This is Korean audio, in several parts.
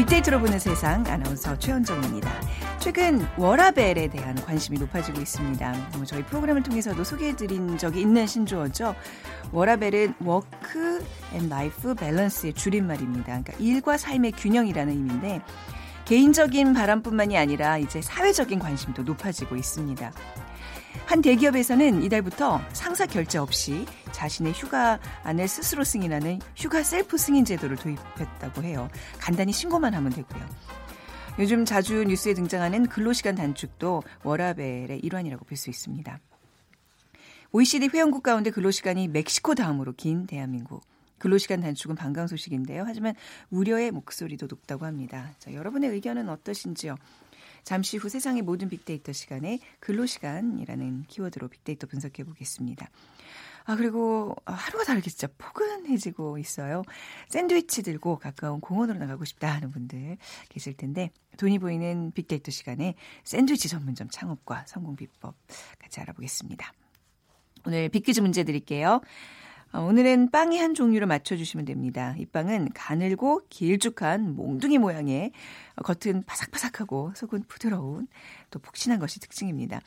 빅데이터로 보는 세상 아나운서 최현정입니다. 최근 워라벨에 대한 관심이 높아지고 있습니다. 뭐 저희 프로그램을 통해서도 소개해드린 적이 있는 신조어죠. 워라벨은 work and life balance의 줄임말입니다. 그러니까 일과 삶의 균형이라는 의미인데 개인적인 바람뿐만이 아니라 이제 사회적인 관심도 높아지고 있습니다. 한 대기업에서는 이달부터 상사 결재 없이 자신의 휴가안을 스스로 승인하는 휴가 셀프 승인 제도를 도입했다고 해요. 간단히 신고만 하면 되고요. 요즘 자주 뉴스에 등장하는 근로시간 단축도 워라벨의 일환이라고 볼 수 있습니다. OECD 회원국 가운데 근로시간이 멕시코 다음으로 긴 대한민국. 근로시간 단축은 반가운 소식인데요. 하지만 우려의 목소리도 높다고 합니다. 자, 여러분의 의견은 어떠신지요? 잠시 후 세상의 모든 빅데이터 시간에 근로시간이라는 키워드로 빅데이터 분석해 보겠습니다. 아, 그리고 하루가 다르게 진짜 포근해지고 있어요. 샌드위치 들고 가까운 공원으로 나가고 싶다 하는 분들 계실 텐데 돈이 보이는 빅데이터 시간에 샌드위치 전문점 창업과 성공 비법 같이 알아보겠습니다. 오늘 빅퀴즈 문제 드릴게요. 어, 오늘은 빵이 한 종류로 맞춰주시면 됩니다. 이 빵은 가늘고 길쭉한 몽둥이 모양의 어, 겉은 바삭바삭하고 속은 부드러운 또 폭신한 것이 특징입니다.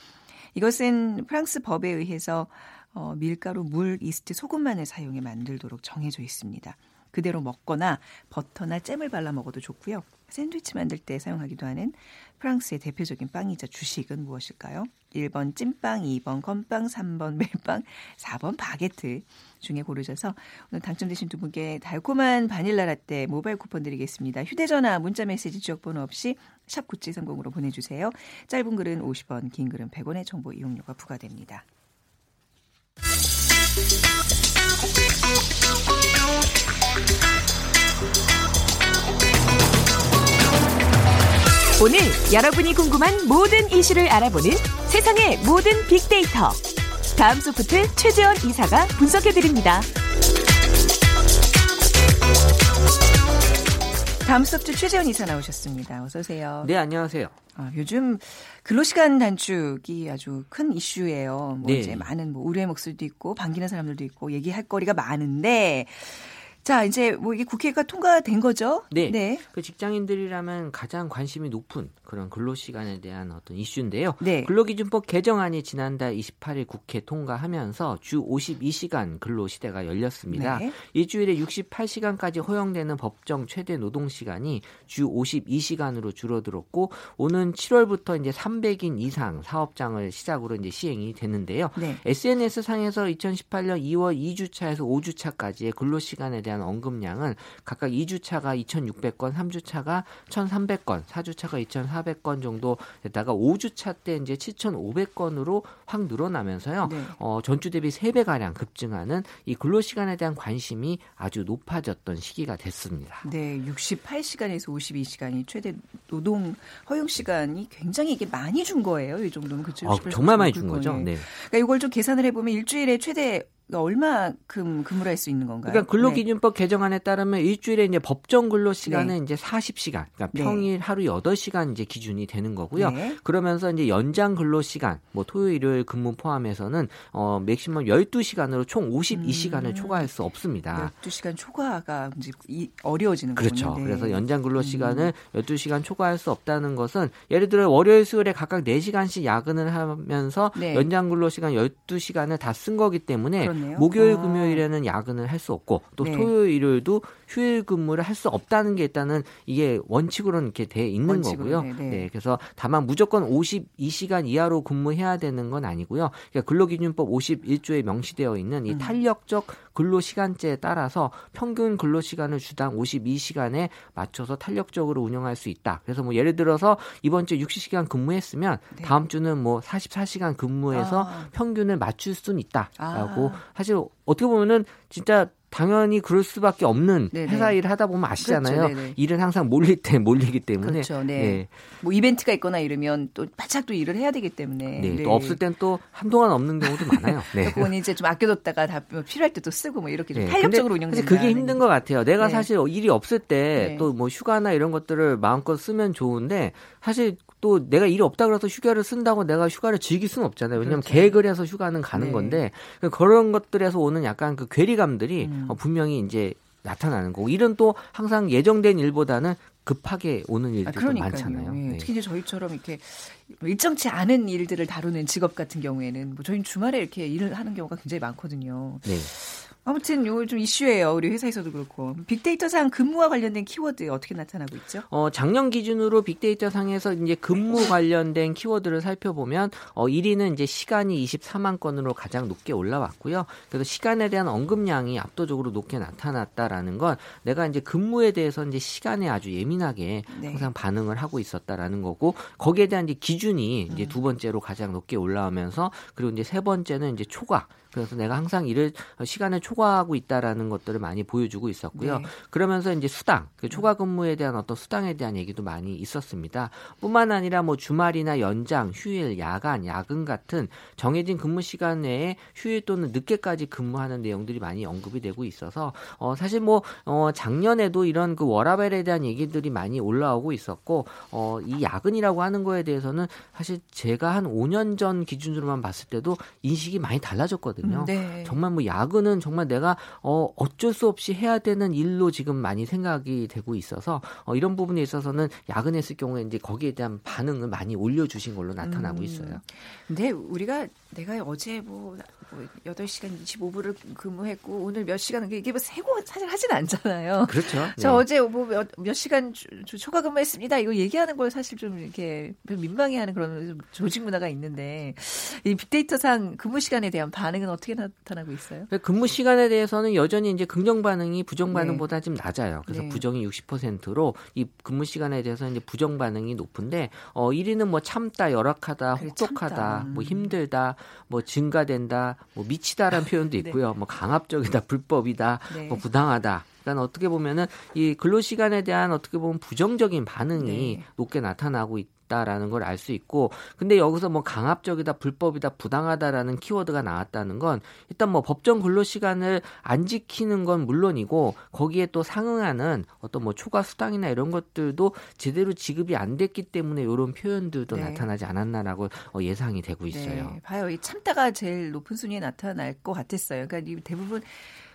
이것은 프랑스 법에 의해서 어, 밀가루, 물, 이스트, 소금만을 사용해 만들도록 정해져 있습니다. 그대로 먹거나 버터나 잼을 발라 먹어도 좋고요. 샌드위치 만들 때 사용하기도 하는 프랑스의 대표적인 빵이자 주식은 무엇일까요? 1번 찐빵, 2번 건빵, 3번 멜빵, 4번 바게트 중에 고르셔서 오늘 당첨되신 두 분께 달콤한 바닐라 라떼 모바일 쿠폰 드리겠습니다. 휴대전화, 문자메시지 지역번호 없이 샵 9730으로 보내주세요. 짧은 글은 50원, 긴 글은 100원의 정보 이용료가 부과됩니다. 오늘 여러분이 궁금한 모든 이슈를 알아보는 세상의 모든 빅데이터. 다음 소프트 최재원 이사가 분석해드립니다. 다음 소프트 최재원 이사 나오셨습니다. 어서 오세요. 네, 안녕하세요. 아, 요즘 근로시간 단축이 아주 큰 이슈예요. 뭐 네. 이제 많은 뭐 우려의 목소리도 있고 반기는 사람들도 있고 얘기할 거리가 많은데 자 이제 뭐 이게 국회가 통과된 거죠? 네. 네. 그 직장인들이라면 가장 관심이 높은 그런 근로 시간에 대한 어떤 이슈인데요. 네. 근로기준법 개정안이 지난달 28일 국회 통과하면서 주 52시간 근로 시대가 열렸습니다. 네. 일주일에 68시간까지 허용되는 법정 최대 노동 시간이 주 52시간으로 줄어들었고 오는 7월부터 이제 300인 이상 사업장을 시작으로 이제 시행이 되는데요. 네. SNS 상에서 2018년 2월 2주차에서 5주차까지의 근로 시간에 대한 언급량은 각각 2주차가 2,600건, 3주차가 1,300건, 4주차가 2,400건 정도 됐다가 5주차 때 이제 7,500건으로 확 늘어나면서요. 네. 어, 전주 대비 3배 가량 급증하는 이 근로 시간에 대한 관심이 아주 높아졌던 시기가 됐습니다. 네, 68시간에서 52시간이 최대 노동 허용 시간이 굉장히 이게 많이 준 거예요. 이 정도면 그렇죠. 아, 정말 많이 준 거죠. 네. 그러니까 이걸 좀 계산을 해보면 일주일에 최대 얼마큼 근무를 할 수 있는 건가요? 그러니까 근로기준법 개정안에 따르면 일주일에 이제 법정 근로 시간은 이제 40시간, 그러니까 네. 평일 하루 8시간 이제 기준이 되는 거고요. 네. 그러면서 이제 연장 근로 시간, 뭐 토요일 일요일 근무 포함해서는 어 맥시멈 12시간으로 총 52시간을 음. 초과할 수 없습니다. 12시간 초과가 이제 이- 어려워지는 그렇죠. 거군요. 네. 그래서 연장 근로 시간을 12시간 초과할 수 없다는 것은 예를 들어 월요일 수요일에 각각 4시간씩 야근을 하면서 네. 연장 근로 시간 12시간을 다 쓴 거기 때문에 그렇네요. 목요일 아. 금요일에는 야근을 할 수 없고 또 네. 토요일 일요일도 휴일 근무를 할 수 없다는 게 일단은 이게 원칙으로는 이렇게 돼 있는 원칙으로, 거고요. 네, 네. 그래서 다만 무조건 52시간 이하로 근무해야 되는 건 아니고요. 그러니까 근로기준법 51조에 명시되어 있는 이 음. 탄력적 근로 시간제에 따라서 평균 근로 시간을 주당 52시간에 맞춰서 탄력적으로 운영할 수 있다. 그래서 뭐 예를 들어서 이번 주 60시간 근무했으면 네. 다음 주는 뭐 44시간 근무해서 아. 평균을 맞출 수는 있다라고 아. 사실 어떻게 보면은 진짜 당연히 그럴 수밖에 없는 네네. 회사 일을 하다 보면 아시잖아요. 그렇죠. 일은 항상 몰릴 때 몰리기 때문에 그렇죠. 네. 네. 뭐 이벤트가 있거나 이러면 또 바짝 또 일을 해야 되기 때문에. 네, 또 없을 땐 또 한동안 없는 경우도 많아요. 네. 그건 이제 좀 아껴뒀다가 다 필요할 때 또 쓰고 뭐 이렇게 좀 네, 탄력적으로 근데 운영된다. 그게 힘든 것 같아요. 내가 네. 사실 일이 없을 때 네. 또뭐 휴가나 이런 것들을 마음껏 쓰면 좋은데 사실 또 내가 일이 없다 그래서 휴가를 쓴다고 내가 휴가를 즐길 수는 없잖아요. 왜냐하면 그렇죠. 계획을 해서 휴가는 가는 네. 건데 그런 것들에서 오는 약간 그 괴리감들이 음. 어, 분명히 이제 나타나는 거고 일은 또 항상 예정된 일보다는 급하게 오는 일들도 아, 많잖아요. 예. 네. 특히 이제 저희처럼 이렇게 일정치 않은 일들을 다루는 직업 같은 경우에는 뭐 저희는 주말에 이렇게 일을 하는 경우가 굉장히 많거든요. 네. 아무튼 요거 좀 이슈예요. 우리 회사에서도 그렇고. 빅데이터상 근무와 관련된 키워드 어떻게 나타나고 있죠? 어, 작년 기준으로 빅데이터 상에서 이제 근무 관련된 키워드를 살펴보면 어, 1위는 이제 시간이 24만 건으로 가장 높게 올라왔고요. 그래서 시간에 대한 언급량이 압도적으로 높게 나타났다라는 건 내가 이제 근무에 대해서 이제 시간에 아주 예민하게 네. 항상 반응을 하고 있었다라는 거고 거기에 대한 이제 기준이 이제 두 번째로 가장 높게 올라오면서 그리고 이제 세 번째는 이제 초과 그래서 내가 항상 일을 시간을 초과하고 있다라는 것들을 많이 보여주고 있었고요. 네. 그러면서 이제 수당, 그 초과 근무에 대한 어떤 수당에 대한 얘기도 많이 있었습니다. 뿐만 아니라 뭐 주말이나 연장, 휴일, 야간, 야근 같은 정해진 근무 시간 내에 휴일 또는 늦게까지 근무하는 내용들이 많이 언급이 되고 있어서 어 사실 뭐 어 작년에도 이런 그 워라벨에 대한 얘기들이 많이 올라오고 있었고 어 이 야근이라고 하는 거에 대해서는 사실 제가 한 5년 전 기준으로만 봤을 때도 인식이 많이 달라졌거든요. 음, 네. 정말 뭐 야근은 정말 내가 어 어쩔 수 없이 해야 되는 일로 지금 많이 생각이 되고 있어서 어 이런 부분에 있어서는 야근했을 경우에 이제 거기에 대한 반응을 많이 올려주신 걸로 나타나고 음. 있어요. 근데 우리가 내가 어제 뭐, 뭐 8시간 25분을 근무했고 오늘 몇 시간 이게 뭐 세고 사실 하진 않잖아요. 그렇죠. 저 네. 어제 뭐 몇, 몇 시간 초과 근무했습니다. 이거 얘기하는 걸 사실 좀 이렇게 민망해하는 그런 좀 조직 문화가 있는데 이 빅데이터상 근무 시간에 대한 반응은 어떻게 나타나고 있어요? 근무 시간에 대해서는 여전히 이제 긍정 반응이 부정 반응보다 좀 낮아요. 그래서 네. 부정이 60%로 이 근무 시간에 대해서 이제 부정 반응이 높은데 어 1위는 뭐 참다, 열악하다, 혹독하다, 참다. 뭐 음. 힘들다, 뭐 증가된다, 뭐 미치다라는 표현도 네. 있고요. 뭐 강압적이다, 불법이다, 네. 뭐 부당하다. 그러니까 어떻게 보면은 이 근로 시간에 대한 어떻게 보면 부정적인 반응이 네. 높게 나타나고 있 다라는 걸 알 수 있고 근데 여기서 뭐 강압적이다 불법이다 부당하다라는 키워드가 나왔다는 건 일단 뭐 법정 근로 시간을 안 지키는 건 물론이고 거기에 또 상응하는 어떤 뭐 초과 수당이나 이런 것들도 제대로 지급이 안 됐기 때문에 이런 표현들도 네. 나타나지 않았나라고 어, 예상이 되고 있어요. 네, 봐요. 이 참다가 제일 높은 순위에 나타날 것 같았어요. 그러니까 이 대부분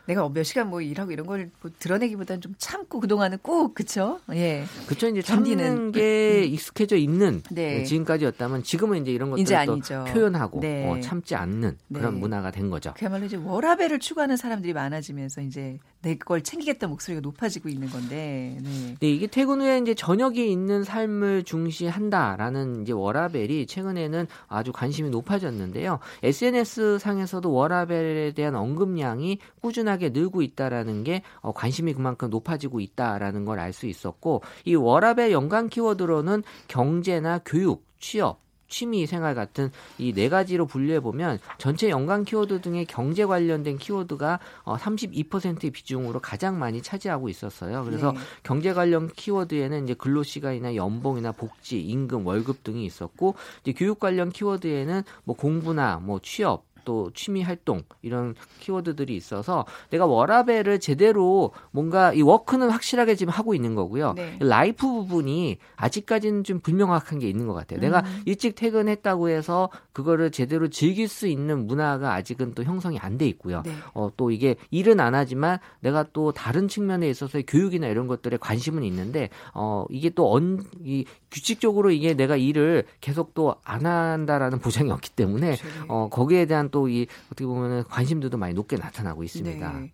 내가 몇 시간 뭐 일하고 이런 걸 뭐 드러내기보다는 좀 참고 그동안은 꼭 그쵸? 예. 그쵸 이제. 참는 게 익숙해져 있는 네. 네, 지금까지였다면 지금은 이제 이런 것들을 또. 표현하고 네. 어, 참지 않는 그런 네. 문화가 된 거죠. 그야말로 이제 워라벨을 추구하는 사람들이 많아지면서 이제 내 걸 챙기겠다는 목소리가 높아지고 있는 건데. 네. 네, 이게 퇴근 후에 이제 저녁에 있는 삶을 중시한다라는 이제 워라벨이 최근에는 아주 관심이 높아졌는데요. SNS 상에서도 워라벨에 대한 언급량이 꾸준하게 늘고 있다라는 게 어, 관심이 그만큼 높아지고 있다라는 걸 알 수 있었고 이 워라벨 연관 키워드로는 경제나 교육, 취업 취미 생활 같은 이 네 가지로 분류해 보면 전체 연관 키워드 등의 경제 관련된 키워드가 어, 32%의 비중으로 가장 많이 차지하고 있었어요. 그래서 네. 경제 관련 키워드에는 이제 근로 시간이나 연봉이나 복지, 임금, 월급 등이 있었고 이제 교육 관련 키워드에는 뭐 공부나 뭐 취업 또 취미 활동 이런 키워드들이 있어서 내가 워라벨을 제대로 뭔가 이 work는 확실하게 지금 하고 있는 거고요. 네. life 부분이 아직까지는 좀 불명확한 게 있는 것 같아요. 내가 음. 일찍 퇴근했다고 해서 그거를 제대로 즐길 수 있는 문화가 아직은 또 형성이 안 돼 있고요. 네. 어, 또 이게 일은 안 하지만 내가 또 다른 측면에 있어서의 교육이나 이런 것들에 관심은 있는데 어, 이게 또 언, 이 규칙적으로 이게 내가 일을 계속 또 안 한다라는 보장이 없기 때문에 그렇죠. 네. 어, 거기에 대한 또이 어떻게 보면 관심도도 많이 높게 나타나고 있습니다. 네.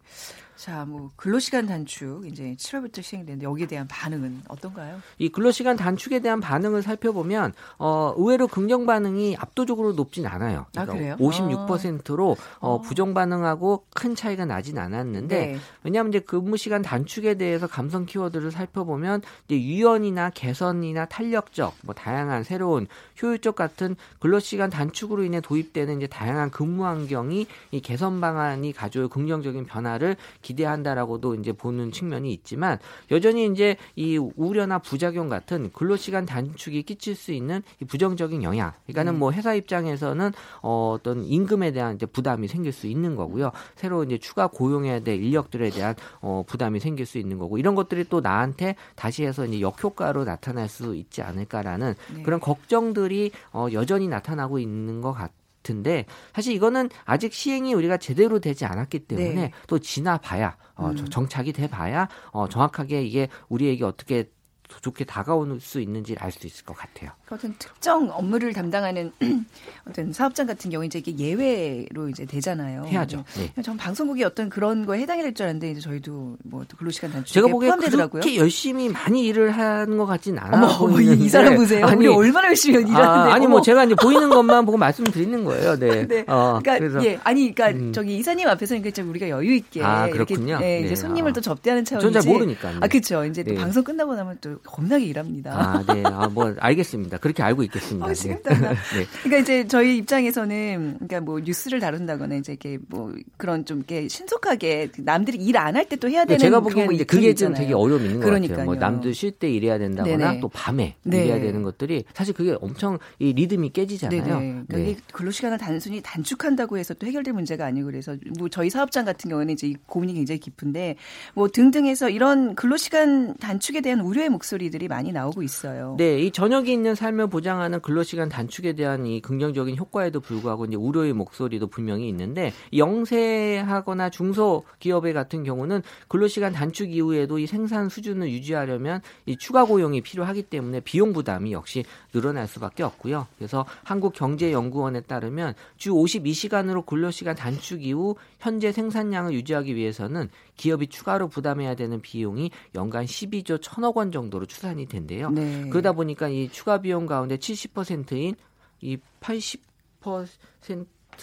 자, 뭐 근로시간 단축 이제 7월부터 시행되는데 여기에 대한 반응은 어떤가요? 이 근로시간 단축에 대한 반응을 살펴보면 어, 의외로 긍정 반응이 압도적으로 높진 않아요. 아, 그래요? 56%로 어, 어. 부정 반응하고 큰 차이가 나진 않았는데 네. 왜냐하면 이제 근무 시간 단축에 대해서 감성 키워드를 살펴보면 이제 유연이나 개선이나 탄력적, 뭐 다양한 새로운 효율적 같은 근로 시간 단축으로 인해 도입되는 이제 다양한 근무 환경이 이 개선 방안이 가져올 긍정적인 변화를 기 대한다라고도 이제 보는 측면이 있지만 여전히 이제 이 우려나 부작용 같은 근로 시간 단축이 끼칠 수 있는 이 부정적인 영향. 그러니까는 음. 뭐 회사 입장에서는 어, 어떤 임금에 대한 이제 부담이 생길 수 있는 거고요. 새로 이제 추가 고용해야 될 인력들에 대한 어, 부담이 생길 수 있는 거고 이런 것들이 또 나한테 다시 해서 이제 역효과로 나타날 수 있지 않을까라는 네. 그런 걱정들이 어, 여전히 나타나고 있는 것 같. 같은데 사실 이거는 아직 시행이 우리가 제대로 되지 않았기 때문에 네. 또 지나봐야 어, 음. 저- 정착이 돼봐야 어, 정확하게 이게 우리에게 어떻게 좋게 다가올 수 있는지 알수 있을 것 같아요. 어떤 특정 업무를 담당하는 어떤 사업장 같은 경우 이제 이게 예외로 이제 되잖아요. 해야죠. 네. 전 방송국이 어떤 그런 거에 해당이 될 줄 알았는데 이제 저희도 뭐 근로시간 단축에 제가 보기에 포함되더라고요. 그렇게 열심히 많이 일을 하는 것 같진 않아 어머, 어머, 이, 보이는데. 이 사람 보세요. 아니, 얼마나 열심히 일하는데. 아, 아니 어머. 뭐 제가 이제 보이는 것만 보고 말씀드리는 거예요. 네. 네. 어, 그러니까 그래서 예, 아니 그러니까 음. 저기 이사님 앞에서 그러니까 좀 우리가 여유 있게 아, 이렇게 그렇군요. 예, 네. 이제 손님을 아. 또 접대하는 전 차원이지. 잘 모르니까요. 아, 그렇죠. 이제 또 네. 방송 끝나고 나면 또 겁나게 일합니다. 아, 네. 아, 뭐 알겠습니다. 그렇게 알고 있겠습니다. 어, 네. 네. 그러니까 이제 저희 입장에서는 그러니까 뭐 뉴스를 다룬다거나 이제 이렇게 뭐 그런 좀 이렇게 신속하게 남들이 일 안 할 때 또 해야 되는 제가 보기에는 이제 그게 좀 있잖아요. 되게 어려움이 있는 것 그러니까요. 같아요. 뭐 남들 쉴 때 일해야 된다거나 네네. 또 밤에 네. 일해야 되는 것들이 사실 그게 엄청 이 리듬이 깨지잖아요. 네네. 그러니까 네. 이게 근로 시간을 단순히 단축한다고 해서 또 해결될 문제가 아니고 그래서 뭐 저희 사업장 같은 경우는 이제 이 고민이 굉장히 깊은데 뭐 등등해서 이런 근로 시간 단축에 대한 우려의 목소리 들이 많이 나오고 있어요. 네, 이 저녁이 있는 삶을 보장하는 근로시간 단축에 대한 이 긍정적인 효과에도 불구하고 이제 우려의 목소리도 분명히 있는데 영세하거나 중소기업의 같은 경우는 근로시간 단축 이후에도 이 생산 수준을 유지하려면 이 추가 고용이 필요하기 때문에 비용 부담이 역시 늘어날 수밖에 없고요. 그래서 한국경제연구원에 따르면 주 52시간으로 근로시간 단축 이후 현재 생산량을 유지하기 위해서는 기업이 추가로 부담해야 되는 비용이 연간 12조 1천억 원 정도 로 추산이 된대요. 네. 그러다 보니까 이 추가 비용 가운데 70%인 이 80%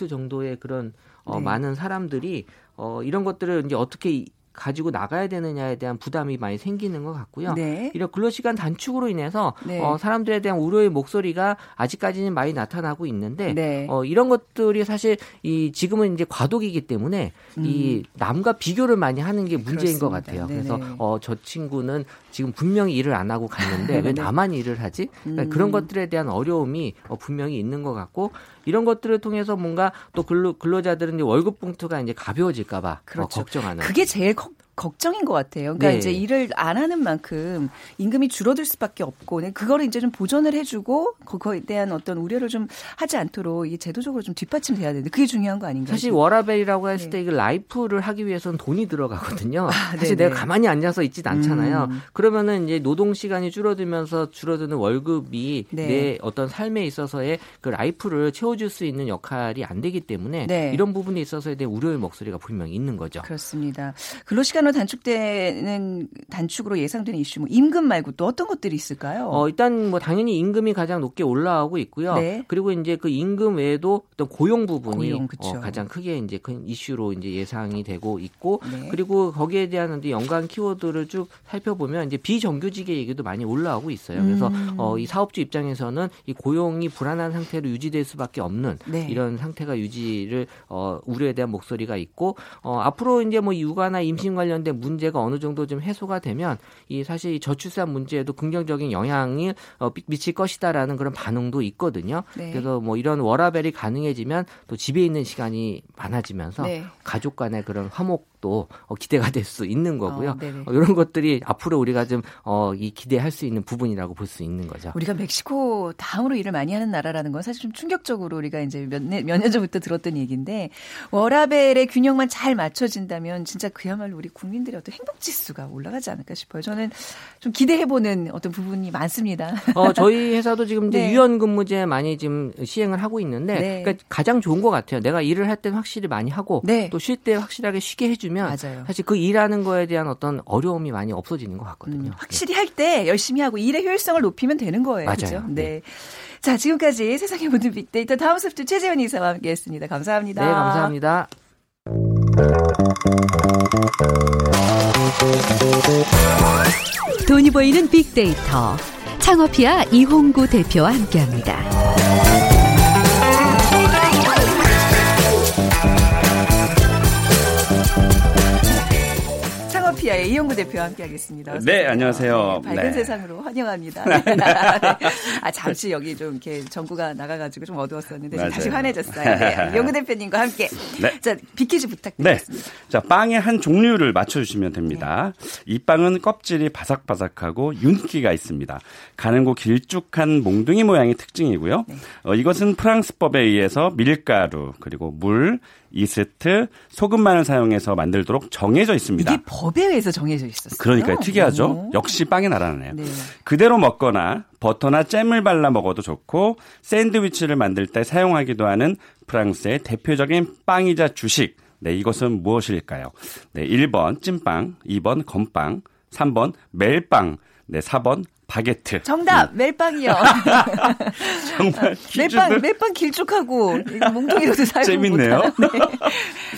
정도의 그런 어, 네. 많은 사람들이 어, 이런 것들을 이제 어떻게 이- 가지고 나가야 되느냐에 대한 부담이 많이 생기는 것 같고요. 네. 이런 근로시간 단축으로 인해서 네. 어, 사람들에 대한 우려의 목소리가 아직까지는 많이 나타나고 있는데 네. 어, 이런 것들이 사실 이 지금은 이제 과도기이기 때문에 이 남과 비교를 많이 하는 게 문제인 것 음. 그렇습니다. 같아요. 네네. 그래서 어, 저 친구는 지금 분명히 일을 안 하고 갔는데 왜 네. 나만 일을 하지? 그러니까 음. 그런 것들에 대한 어려움이 어, 분명히 있는 것 같고 이런 것들을 통해서 뭔가 또 근로, 근로자들은 월급 봉투가 이제 가벼워질까봐 어, 그렇죠. 걱정하는. 그게 제일 걱- 걱정인 것 같아요. 그러니까 네. 이제 일을 안 하는 만큼 임금이 줄어들 수밖에 없고 네, 그거를 이제 좀 보전을 해주고 그거에 대한 어떤 우려를 좀 하지 않도록 이게 제도적으로 좀 뒷받침돼야 되는데 그게 중요한 거 아닌가요? 사실? 워라벨이라고 했을 네. 때 이게 life를 하기 위해서는 돈이 들어가거든요. 아, 사실. 내가 가만히 앉아서 있진 않잖아요. 음. 그러면은 이제 노동 시간이 줄어들면서 줄어드는 월급이 네. 내 어떤 삶에 있어서의 그 life를 채워줄 수 있는 역할이 안 되기 때문에 네. 이런 부분에 있어서에 대한 우려의 목소리가 분명히 있는 거죠. 그렇습니다. 근로 시간 으로 단축되는 단축으로 예상되는 이슈, 뭐 임금 말고 또 어떤 것들이 있을까요? 어, 일단 뭐 당연히 임금이 가장 높게 올라가고 있고요. 네. 그리고 이제 그 임금 외에도 어떤 고용 부분이 고용. 어, 가장 크게 이제 큰 이슈로 이제 예상이 되고 있고 네. 그리고 거기에 대한 이제 연관 키워드를 쭉 살펴보면 이제 비정규직의 얘기도 많이 올라오고 있어요. 그래서 음. 어, 이 사업주 입장에서는 이 고용이 불안한 상태로 유지될 수밖에 없는 네. 이런 상태가 유지를 어, 우려에 대한 목소리가 있고 어, 앞으로 이제 뭐 육아나 임신 관련 된 문제가 어느 정도 좀 해소가 되면 이 사실 이 저출산 문제에도 긍정적인 영향이 어, 미- 미칠 것이다라는 그런 반응도 있거든요. 네. 그래서 뭐 이런 워라벨이 가능해지면 또 집에 있는 시간이 많아지면서 네. 가족 간의 그런 화목 도 어, 기대가 될 수 있는 거고요. 어, 네네. 어, 이런 것들이 앞으로 우리가 좀 어, 이 기대할 수 있는 부분이라고 볼 수 있는 거죠. 우리가 멕시코 다음으로 일을 많이 하는 나라라는 건 사실 좀 충격적으로 우리가 이제 몇 년, 몇 년 전부터 들었던 얘기인데 워라벨의 균형만 잘 맞춰진다면 진짜 그야말로 우리 국민들의 어떤 행복 지수가 올라가지 않을까 싶어요. 저는 좀 기대해보는 어떤 부분이 많습니다. 어, 저희 회사도 지금 이제 네. 유연 근무제 많이 지금 시행을 하고 있는데, 네. 그러니까 가장 좋은 것 같아요. 내가 일을 할 때는 확실히 많이 하고, 네. 또쉴 때 확실하게 쉬게 해주면, 맞아요. 사실 그 일하는 거에 대한 어떤 어려움이 많이 없어지는 것 같거든요. 음, 확실히 할 때 열심히 하고 일의 효율성을 높이면 되는 거예요. 맞아요. 그죠? 네. 네. 자, 지금까지 세상의 모든 빅데이터 다음 소프트 최재원 이사와 함께 했습니다. 감사합니다. 네, 감사합니다. 돈이 보이는 빅데이터. 창업이야 이홍구 대표와 함께합니다. 창업피아의 이용구 대표와 함께하겠습니다. 네. 안녕하세요. 네, 밝은 네. 세상으로 환영합니다. 네. 아 잠시 여기 좀 이렇게 전구가 나가가지고 좀 어두웠었는데 지금 다시. 환해졌어요. 네, 이용구 대표님과 함께 네. 자 빅퀴즈 네. 부탁드리겠습니다. 자, 빵의 한 종류를 맞춰주시면 됩니다. 이 빵은 껍질이 바삭바삭하고 윤기가 있습니다. 가늘고 길쭉한 몽둥이 모양이 특징이고요. 어, 이것은 프랑스법에 의해서 밀가루, 그리고 물, 이스트, 소금만을 사용해서 만들도록 정해져 있습니다. 이게 법에 의해서 정해져 있었어요. 그러니까 특이하죠. 오. 역시 빵의 나라네요. 네. 그대로 먹거나 버터나 잼을 발라 먹어도 좋고 샌드위치를 만들 때 사용하기도 하는 프랑스의 대표적인 빵이자 주식. 네, 이것은 무엇일까요? 네, 1번 찐빵, 2번 건빵, 3번 멜빵, 네, 4번 바게트. 정답 멜빵이요. 정말 멜빵 멜빵 길쭉하고 몽둥이로도 사용 재밌네요. 네.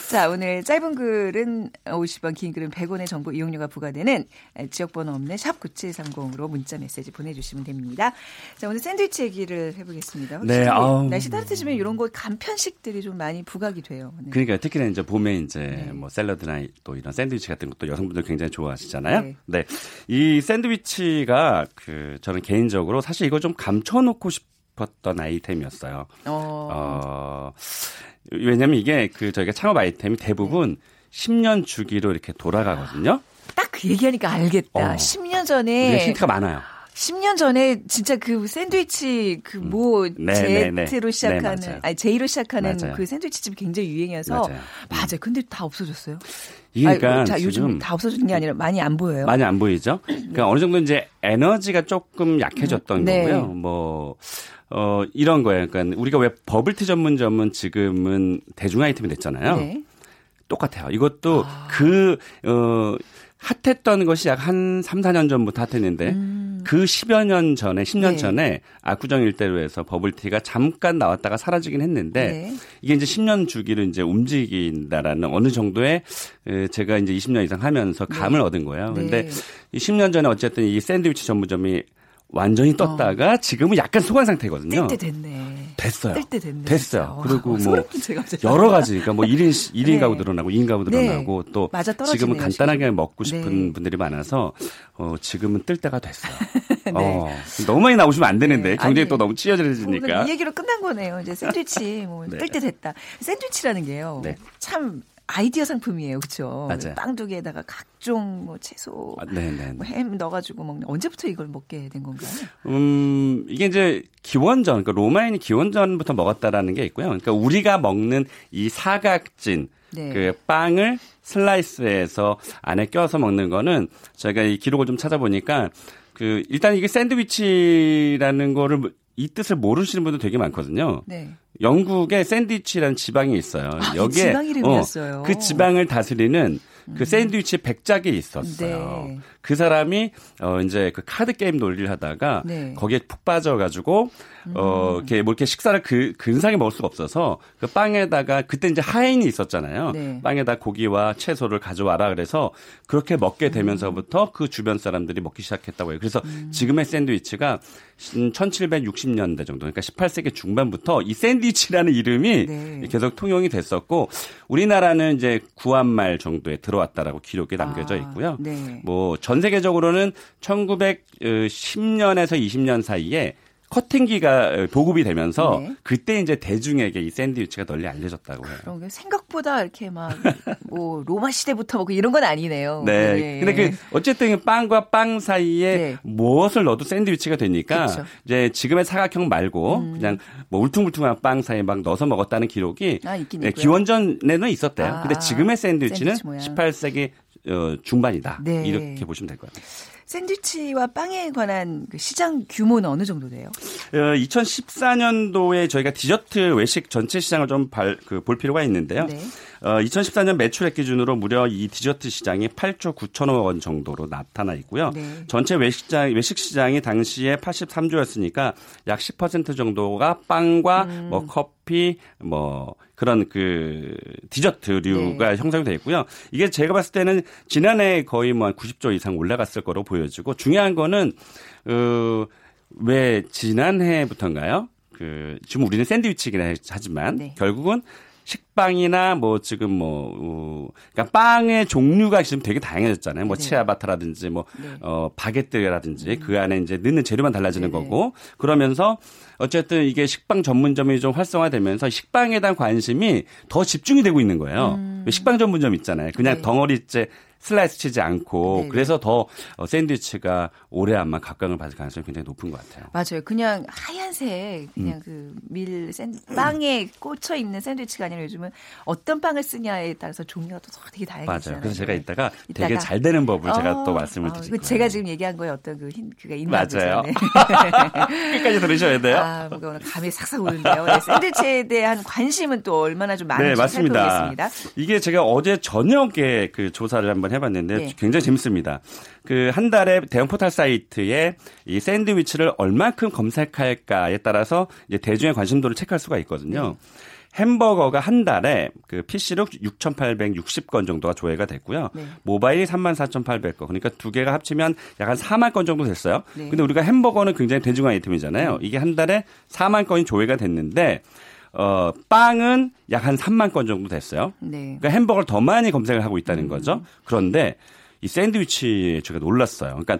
자 오늘 짧은 글은 50원, 긴 글은 100원의 정보 이용료가 부과되는 지역번호 없는 샵 9730으로 문자 메시지 보내주시면 됩니다. 자 오늘 샌드위치 얘기를 해보겠습니다. 네, 아우. 날씨 따뜻해지면 이런 거 간편식들이 좀 많이 부각이 돼요. 네. 그러니까 특히나 이제 봄에 이제 뭐 샐러드나 또 이런 샌드위치 같은 것도 여성분들 굉장히 좋아하시잖아요. 네. 네. 이 샌드위치가 그 저는 개인적으로 사실 이거 좀 감춰놓고 싶었던 아이템이었어요. 어, 어, 왜냐면 이게 그 저희가 창업 아이템이 대부분 10년 주기로 이렇게 돌아가거든요. 딱그 얘기하니까 알겠다. 어. 10년 이게 전에 힌트가 많아요. 10년 전에 진짜 그 샌드위치 그뭐 네, 네, 네. Z로 네, 시작하는 맞아요. 아니 J로 시작하는 맞아요. 그 샌드위치 집이 굉장히 유행해서 맞아요. 맞아요. 근데 다 없어졌어요. 그러니까 아니, 자, 요즘 다 없어진 게 아니라 많이 안 보여요. 많이 안 보이죠? 그러니까 어느 정도 이제 에너지가 조금 약해졌던 네. 거고요. 뭐, 어, 이런 거예요. 그러니까 우리가 왜 버블티 전문점은 지금은 대중 아이템이 됐잖아요. 네. 똑같아요. 이것도 그, 어, 핫했던 것이 약 한 3, 4년 전부터 핫했는데 그 10여 년 전에, 10년 음. 네. 전에 압구정 일대로에서 버블티가 잠깐 나왔다가 사라지긴 했는데 네. 이게 이제 10년 주기로 이제 움직인다라는 어느 정도의 에, 제가 이제 20년 이상 하면서 감을 얻은 거예요. 근데 네. 이 10년 전에 어쨌든 이 샌드위치 전문점이 완전히 떴다가 지금은 약간 소강 상태거든요. 뜰 때 됐네. 됐어요. 뜰 때 됐네. 됐어요. 진짜. 그리고 와, 뭐. 여러 가지 그러니까 뭐 1인 1인 네. 가구 늘어나고 2인 가구 네. 늘어나고 또 맞아 떨어지네요, 지금은 간단하게 지금. 먹고 싶은 네. 분들이 많아서 어 지금은 뜰 때가 됐어요. 네. 어, 너무 많이 나오시면 안 되는데 네. 경쟁이 아니, 또 너무 오늘 치열해지니까. 이 얘기로 끝난 거네요. 이제 샌드위치 뭐 네. 뜰때 됐다. 샌드위치라는 게요. 네. 참 아이디어 상품이에요. 그렇죠? 맞아요. 빵두 개에다가 각종 뭐 채소 아, 네네. 뭐햄 넣어가지고 먹는 언제부터 이걸 먹게 된 건가요? 음, 이게 이제 기원전, 그러니까 로마인이 기원전부터 먹었다라는 게 있고요. 그러니까 우리가 먹는 이 사각진, 네. 그 빵을 슬라이스해서 안에 껴서 먹는 거는 저희가 이 기록을 좀 찾아보니까 그 일단 이게 샌드위치라는 거를 뭐이 뜻을 모르시는 분들 되게 많거든요. 네. 영국에 샌드위치라는 지방이 있어요. 아, 그 여기에 지방 이름이었어요. 어, 그 지방을 다스리는 그 샌드위치 백작이 있었어요. 네. 그 사람이 어 이제 그 카드 게임 놀이를 하다가 네. 음. 거기에 푹 빠져가지고 어 이렇게 뭐 이렇게 식사를 그 근사하게 먹을 수가 없어서 그 빵에다가 그때 이제 하인이 있었잖아요. 네. 빵에다 고기와 채소를 가져와라 그래서 그렇게 먹게 되면서부터 그 주변 사람들이 먹기 시작했다고 해요. 그래서 음. 지금의 샌드위치가 1760년대 정도, 그러니까 18세기 중반부터 이 샌드위치라는 이름이 네. 계속 통용이 됐었고 우리나라는 이제 구한말 정도에 들어왔다라고 기록이 남겨져 아, 있고요. 네. 뭐전 세계적으로는 1910년에서 20년 사이에 커팅기가 보급이 되면서 네. 그때 이제 대중에게 이 샌드위치가 널리 알려졌다고 해요. 그런 게 생각보다 이렇게 막 뭐 로마 시대부터 먹고 이런 건 아니네요. 네. 예. 근데 그 어쨌든 빵과 빵 사이에 네. 무엇을 넣어도 샌드위치가 되니까. 음. 이제 지금의 사각형 말고 그냥 뭐 울퉁불퉁한 빵 사이에 막 넣어서 먹었다는 기록이 아, 네. 기원전에는 있었대요. 아, 근데 지금의 샌드위치는 샌드위치 모양. 18세기 어, 중반이다. 네. 이렇게 보시면 될 것 같아요. 샌드위치와 빵에 관한 그 시장 규모는 어느 정도 돼요? 어, 2014년도에 저희가 디저트 외식 전체 시장을 좀 볼 필요가 있는데요. 네. 어, 2014년 매출액 기준으로 무려 이 디저트 시장이 8조 9천억 원 정도로 나타나 있고요. 네. 전체 외식장, 외식 시장이 당시에 83조였으니까 약 10% 정도가 빵과 음. 뭐 커피, 뭐 그런 그 디저트류가 네. 형성이 돼 있고요. 이게 제가 봤을 때는 지난해 거의 뭐 한 90조 이상 올라갔을 거로 보여지고 중요한 거는 어, 왜 지난해부터인가요? 그 지금 우리는 샌드위치긴 하지만 네. 결국은 식 빵이나 뭐 지금 뭐 어, 그러니까 빵의 종류가 지금 되게 다양해졌잖아요. 뭐 네. 치아바타라든지 뭐 네. 어, 바게트라든지 그 안에 이제 넣는 재료만 달라지는. 거고 그러면서 어쨌든 이게 식빵 전문점이 좀 활성화되면서 식빵에 대한 관심이 더 집중이 되고 있는 거예요. 왜 식빵 전문점 있잖아요. 그냥 음. 네. 덩어리째 슬라이스 치지 않고 네네. 그래서 더 어, 샌드위치가 오래 아마 각광을 받을 가능성이 굉장히 높은 것 같아요. 맞아요. 그냥 하얀색 그냥 그밀샌 빵에 꽂혀 있는 샌드위치가 아니라 요즘은 요즘은 어떤 빵을 쓰냐에 따라서 종류가 또 되게. 맞아요. 그래서 제가 이따가, 이따가. 되게 잘 되는 법을 어, 제가 또 말씀을 어, 드릴게요. 제가 지금 얘기한 거에 어떤 그 힌트가 있나 맞아요. 보죠. 네. 끝까지 들으셔야 돼요. 아, 뭔가 오늘 감이 싹싹 오는데요. 네, 샌드위치에 대한 관심은 또 얼마나 좀 많은지 네, 맞습니다. 살펴보겠습니다. 이게 제가 어제 저녁에 그 조사를 한번 해봤는데 네. 굉장히 재밌습니다. 그 한 달에 대형 포털 사이트에 이 샌드위치를 얼만큼 검색할까에 따라서 이제 대중의 관심도를 체크할 수가 있거든요. 햄버거가 한 달에 그 PC로 6,860건 정도가 조회가 됐고요. 네. 모바일이 34,800건. 그러니까 두 개가 합치면 약 한 4만 건 정도 됐어요. 네. 근데 우리가 햄버거는 굉장히 대중 아이템이잖아요. 이게 한 달에 4만 건이 조회가 됐는데 어, 빵은 약 한 3만 건 정도 됐어요. 네. 그러니까 햄버거를 더 많이 검색을 하고 있다는 거죠. 그런데 이 샌드위치 제가 놀랐어요. 그러니까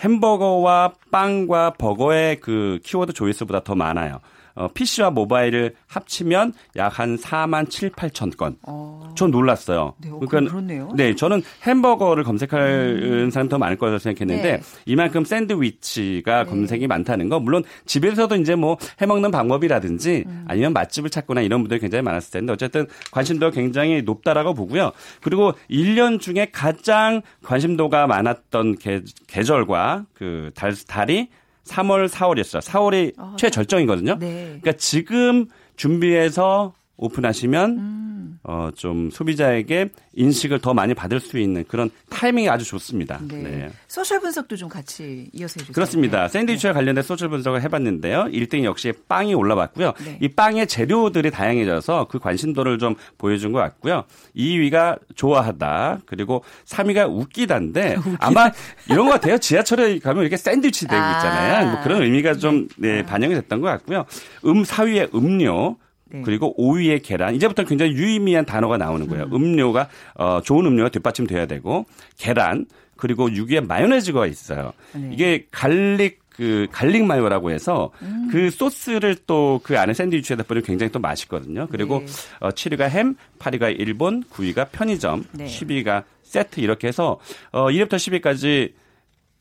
햄버거와 빵과 버거의 그 키워드 조회수보다 더 많아요. 어, PC와 모바일을 합치면 약 한 4만 7, 8천 건. 어. 전 놀랐어요. 네, 어, 그럼 그렇네요. 네, 저는 햄버거를 검색하는 사람 더 많을 거라고 생각했는데 네. 이만큼 샌드위치가 네. 검색이 많다는 거 물론 집에서도 이제 뭐 해먹는 방법이라든지 음. 아니면 맛집을 찾거나 이런 분들이 굉장히 많았을 텐데 어쨌든 관심도가 굉장히 높다라고 보고요. 그리고 1년 중에 가장 관심도가 많았던 계, 계절과 그 달, 달이 3월, 4월이었어요. 4월이 아, 최절정이거든요. 네. 그러니까 지금 준비해서 오픈하시면 음. 어, 좀 소비자에게 인식을 더 많이 받을 수 있는 그런 타이밍이 아주 좋습니다. 네. 네. social 분석도 좀 같이 이어서 해주세요. 그렇습니다. 네. 샌드위치와 관련된 social 분석을 해봤는데요. 1등 역시 빵이 올라왔고요. 네. 이 빵의 재료들이 다양해져서 그 관심도를 좀 보여준 것 같고요. 2위가 좋아하다. 그리고 3위가 웃기다인데 아마 이런 것 같아요. 지하철에 가면 이렇게 샌드위치 되고 아. 있잖아요. 뭐 그런 의미가 좀 네, 반영이 됐던 것 같고요. 음 4위에 음료. 네. 그리고 5위에 계란. 이제부터 굉장히 유의미한 단어가 나오는 거예요. 음. 료가 어, 좋은 음료가 뒷받침돼야 되고 계란 그리고 6위에 마요네즈가 있어요. 네. 이게 garlic 그 garlic 마요라고 해서 음. 그 소스를 또 그 안에 샌드위치에다 뿌리면 굉장히 또 맛있거든요. 그리고 네. 어, 7위가 햄, 8위가 일본, 9위가 편의점, 네. 10위가 세트 이렇게 해서 어 1위부터 10위까지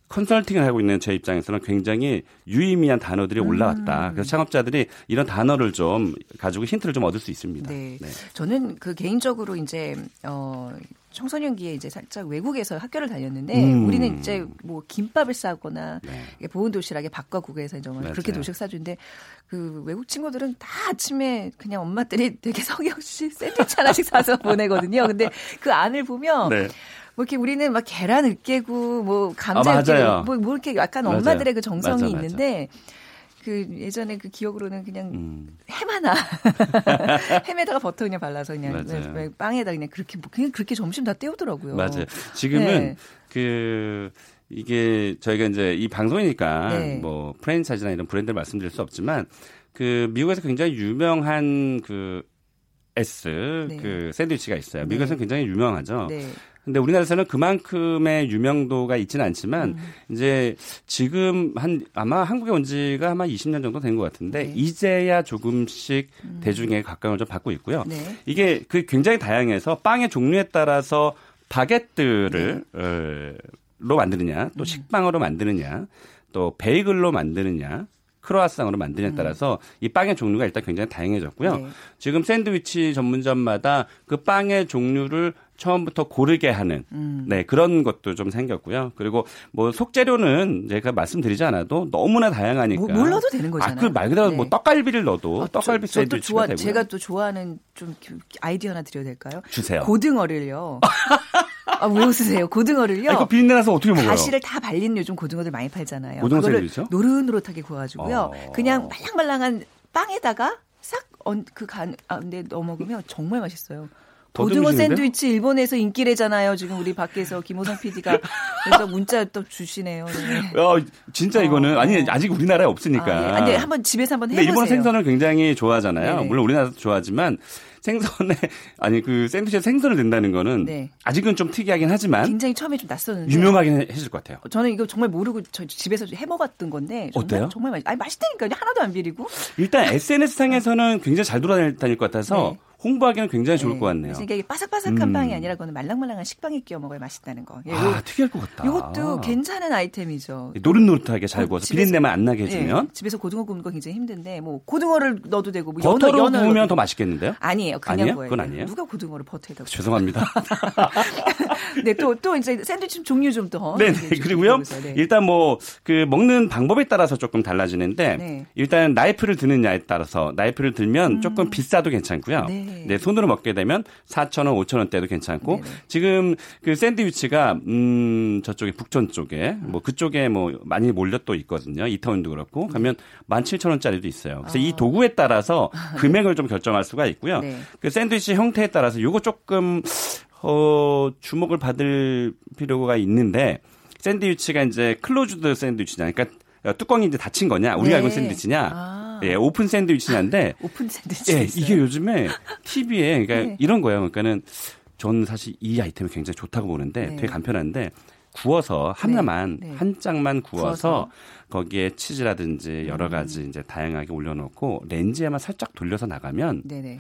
컨설팅을 하고 있는 제 입장에서는 굉장히 유의미한 단어들이 음. 올라왔다. 그래서 창업자들이 이런 단어를 좀 가지고 힌트를 좀 얻을 수 있습니다. 네. 저는 그 개인적으로 이제 어 청소년기에 이제 살짝 외국에서 학교를 다녔는데 음. 우리는 이제 뭐 김밥을 싸거나 네. 보온 도시락에 밥과 국에서 정말 맞아요. 그렇게 도시락 싸주는데 그 외국 친구들은 다 아침에 그냥 엄마들이 되게 없이 샌드위치 하나씩 사서 보내거든요. 근데 그 안을 보면 네. 뭐 이렇게 우리는 막 계란 으깨고 뭐 감자 아, 으깨고 맞아요. 뭐, 뭐 이렇게 약간 맞아요. 엄마들의 그 정성이 맞아, 맞아. 있는데 그 예전에 그 기억으로는 그냥 음. 햄 하나 햄에다가 버터 그냥 발라서 그냥 맞아요. 빵에다 그냥 그렇게 그냥 그렇게 점심 다 때우더라고요. 맞아요. 지금은 네. 그 이게 저희가 이제 이 방송이니까 네. 뭐 프랜차이즈나 이런 브랜드를 말씀드릴 수 없지만 그 미국에서 굉장히 유명한 그 S 네. 그 샌드위치가 있어요. 네. 미국에서는 굉장히 유명하죠. 네. 근데 우리나라에서는 그만큼의 유명도가 있지는 않지만 음. 이제 지금 한 아마 한국에 온 지가 아마 20년 정도 된 것 같은데 네. 이제야 조금씩 대중의 각광을 좀 받고 있고요. 네. 이게 그 굉장히 다양해서 빵의 종류에 따라서 바게트를 네. 어, 로 만드느냐, 또 식빵으로 만드느냐, 또 베이글로 만드느냐, 크로아상으로 만드냐에 따라서 이 빵의 종류가 일단 굉장히 다양해졌고요. 음. 네. 지금 샌드위치 전문점마다 그 빵의 종류를 처음부터 고르게 하는 음. 네 그런 것도 좀 생겼고요. 그리고 뭐 속재료는 제가 말씀드리지 않아도 너무나 다양하니까 뭐, 뭘 넣어도 되는 거잖아요. 아, 그 말 그대로 네. 뭐 떡갈비를 넣어도 어, 떡갈비 샌드위치가 좋아, 되고요. 제가 또 좋아하는 좀 아이디어 하나 드려도 될까요? 주세요. 고등어를요. 아, 왜 웃으세요? 고등어를요. 아, 이거 비린내 나서 어떻게 먹어요? 가시를 다 발린 요즘 고등어들 많이 팔잖아요. 고등어 샌드위치요? 노릇노릇하게 구워가지고요. 어. 그냥 말랑말랑한 빵에다가 싹 그 간, 아, 근데 넣어 먹으면 정말 맛있어요. 고등어 더듬으시는데요? 샌드위치 일본에서 인기래잖아요. 지금 우리 밖에서 김호성 PD가 그래서 문자 또 주시네요. 네. 야, 진짜 이거는 어. 아니 아직 우리나라에 없으니까. 아, 예. 아, 근데 한번 집에서 한번 해보세요. 일본 생선을 굉장히 좋아하잖아요. 네네. 물론 우리나라도 좋아하지만 생선에 아니 그 샌드위치에 생선을 낸다는 거는 네. 아직은 좀 특이하긴 하지만 굉장히 처음에 좀 낯섰는데 유명하긴 해- 해질 것 같아요. 저는 이거 정말 모르고 저 집에서 해 먹었던 건데 정말, 어때요? 정말 맛있. 아니 맛있다니까요. 하나도 안 비리고. 일단 SNS 상에서는 굉장히 잘 돌아다닐 것 같아서 네. 홍보하기는 굉장히 좋을 네. 것 같네요. 이게 바삭바삭한 음. 빵이 아니라 그거는 말랑말랑한 식빵에 끼워 먹어야 맛있다는 거. 예, 요- 아, 특이할 것 같다. 요것도 괜찮은 아이템이죠. 노릇노릇하게 잘 어, 구워서 집에서- 비린내만 안 나게 해주면 예, 집에서 고등어 굽는 거 굉장히 힘든데 뭐 고등어를 넣어도 되고 뭐 연어, 버터로 연어를 구우면 넣어도 더 맛있겠는데요? 아니에요. 그냥 아니에요? 그건 아니에요? 누가 고등어를 버터에다 굽 죄송합니다. 네, 또, 또 이제 샌드위치 종류 좀 더. 네, 네. 그리고요. 네. 일단 뭐 그 먹는 방법에 따라서 조금 달라지는데 네. 일단 나이프를 드느냐에 따라서 나이프를 들면 조금 비싸도 괜찮고요. 음. 네. 손으로 먹게 되면 4,000원, 5,000원대도 괜찮고 네네. 지금 그 샌드위치가 음 저쪽에 북촌 쪽에 뭐 그쪽에 뭐 많이 몰려 또 있거든요. 이태원도 그렇고 가면 17,000원짜리도 있어요. 그래서 이 도구에 따라서 금액을 좀 결정할 수가 있고요. 아. 네. 그 샌드위치 형태에 따라서 요거 조금 어 주목을 받을 필요가 있는데 샌드위치가 이제 closed 샌드위치냐, 그러니까 뚜껑이 이제 닫힌 거냐, 우리가 네. 알고 있는 샌드위치냐, 아. 예, 오픈 샌드위치냐인데, 오픈 샌드위치. 예, 있어요. 이게 요즘에 TV에 그러니까 네. 이런 거예요. 그러니까는 저는 사실 이 아이템이 굉장히 좋다고 보는데 네. 되게 간편한데 구워서 하나만 네. 한 짝만 구워서, 구워서. 거기에 치즈라든지 여러 가지 이제 다양하게 올려놓고 렌즈에만 살짝 돌려서 나가면 네네.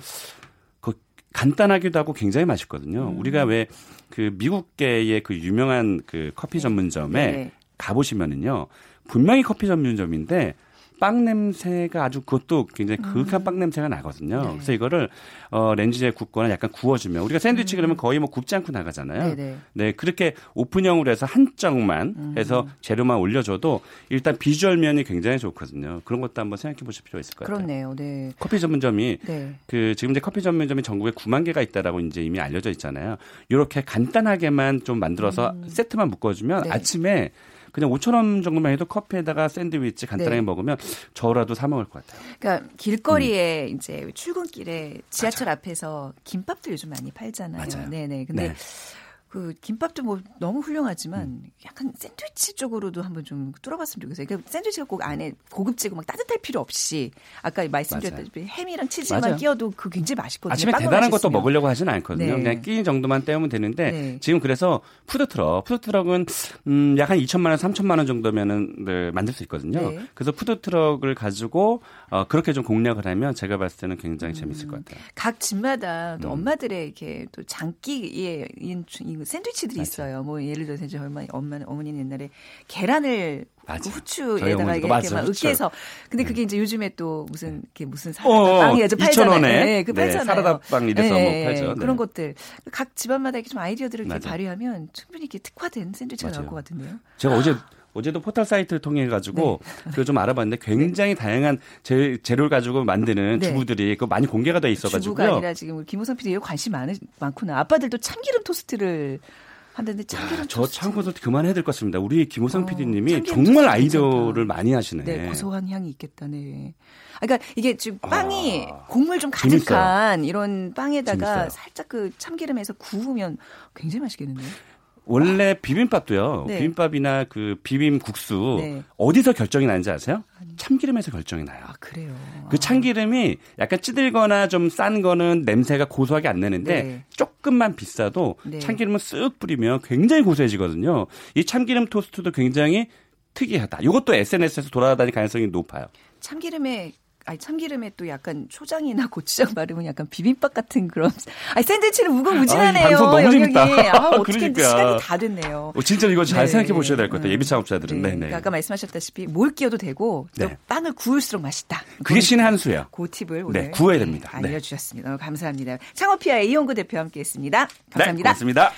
그 간단하기도 하고 굉장히 맛있거든요. 음. 우리가 왜 그 미국계의 그 유명한 그 커피 전문점에 네. 가보시면은요 분명히 커피 전문점인데 빵 냄새가 아주 그것도 굉장히 그윽한 빵 냄새가 나거든요. 음. 네. 그래서 이거를 어 렌즈에 굽거나 약간 구워주면 우리가 샌드위치 그러면 거의 뭐 굽지 않고 나가잖아요. 음. 네네. 네, 그렇게 오픈형으로 해서 한쪽만 음. 해서 재료만 올려줘도 일단 비주얼 면이 굉장히 좋거든요. 그런 것도 한번 생각해 보실 필요가 있을 것 같아요. 그렇네요. 네. 커피 전문점이 네. 그 지금 이제 커피 전문점이 전국에 9만 개가 있다라고 이제 이미 알려져 있잖아요. 이렇게 간단하게만 좀 만들어서 세트만 묶어주면 네. 아침에 그냥 5천 원 정도만 해도 커피에다가 샌드위치 간단하게 네. 먹으면 저라도 사 먹을 것 같아요. 그러니까 길거리에 이제 출근길에 지하철 앞에서 김밥들 요즘 많이 팔잖아요. 맞아요. 네네. 근데 네. 그 김밥도 뭐 너무 훌륭하지만 약간 샌드위치 쪽으로도 한번 좀 뚫어봤으면 좋겠어요. 그러니까 샌드위치가 꼭 안에 고급지고 막 따뜻할 필요 없이 아까 말씀드렸다시피 햄이랑 치즈만 맞아요. 끼워도 그 굉장히 맛있거든요. 아침에 대단한 것도. 먹으려고 하지는 않거든요. 네. 그냥 끼니 정도만 때우면 되는데 네. 지금 그래서 푸드트럭, 푸드트럭은 음, 약한 2천만 원, 3천만 원 정도면은 네, 만들 수 있거든요. 네. 그래서 푸드트럭을 가지고 어, 그렇게 좀 공략을 하면 제가 봤을 때는 굉장히 음. 재밌을 것 같아요. 각 집마다 또 음. 엄마들의 이렇게 또 장기에 이 샌드위치들이 있어요. 뭐 예를 들어서 이제 얼마 엄마 어머니는 옛날에 계란을 맞아. 그 후추에다가 이렇게 맞아, 막. 으깨서 근데 그게 이제 요즘에 또 무슨 이렇게 무슨 어, 어, 사라다 빵이 아주 2,000 팔잖아요. 원에. 네, 그 네, 팔잖아요. 사라다 빵 이래서 뭐 팔죠. 네. 그런 것들 각 집안마다 이렇게 좀 아이디어들을 이렇게 맞아. 발휘하면 충분히 이렇게 특화된 샌드위치가 나올 맞아요. 것 같은데요. 제가 어제 어제도 포털 사이트를 통해 가지고 그거 좀 알아봤는데 굉장히 다양한 재, 재료를 가지고 만드는 네. 주부들이 그 많이 공개가 돼 있어 주부가 가지고요. 아니라 지금 우리 김호성 PD에 관심 많, 많구나. 아빠들도 참기름 토스트를 한다는데 참기름 저 토스트. 참고서 그만해야 될 것 같습니다. 우리 김호성 어, PD님이 정말 아이디어를 괜찮다. 많이 하시네. 네, 고소한 향이 있겠다. 네. 아, 그러니까 이게 지금 빵이 아, 곡물 좀 재밌어요. 가득한 이런 빵에다가 재밌어요. 살짝 그 참기름에서 구우면 굉장히 맛있겠는데요. 원래 비빔밥도요. 네. 비빔밥이나 그 비빔 국수 네. 어디서 결정이 나는지 아세요? 참기름에서 결정이 나요. 아, 그래요. 그 참기름이 약간 찌들거나 좀 싼 거는 냄새가 고소하게 안 내는데 네. 조금만 비싸도 네. 참기름을 쓱 뿌리면 굉장히 고소해지거든요. 이 참기름 토스트도 굉장히 특이하다. 이것도 SNS에서 돌아다닐 가능성이 높아요. 참기름에 아니 참기름에 또 약간 초장이나 고추장 바르면 약간 비빔밥 같은 그런 아니 샌드위치는 무궁무진하네요. 아, 이 방송 너무 영역이. 재밌다. 아, 어떻게 그러니까. 시간이 다 됐네요. 어, 진짜 이거 잘 네. 생각해 보셔야 될 것 같아요. 음. 예비 창업자들은. 네. 네, 네. 그러니까 아까 말씀하셨다시피 뭘 끼워도 되고 또 네. 빵을 구울수록 맛있다. 그게 신의 한 수예요. 그 팁을 오늘 네, 구워야 됩니다. 네. 알려주셨습니다. 감사합니다. 창업피아의 이용구 대표와 함께했습니다. 네, 감사합니다. 고맙습니다.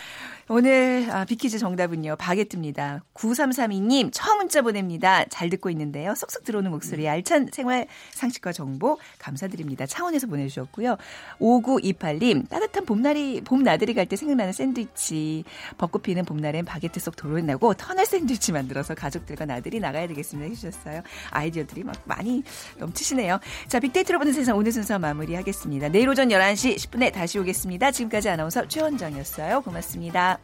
오늘 아, 비키즈 정답은요. 바게트입니다. 9332님 처음 문자 보냅니다. 잘 듣고 있는데요. 쏙쏙 들어오는 목소리 알찬 생활 상식과 정보 감사드립니다. 창원에서 보내주셨고요. 5928님 따뜻한 봄날이 봄 나들이 갈 때 생각나는 샌드위치 벚꽃 피는 봄날엔 바게트 속 도로나고 터널 샌드위치 만들어서 가족들과 나들이 나가야 되겠습니다 해주셨어요. 아이디어들이 막 많이 넘치시네요. 자 빅데이터로 보는 세상 오늘 순서 마무리하겠습니다. 내일 오전 11시 10분에 다시 오겠습니다. 지금까지 아나운서 최원정이었어요. 고맙습니다.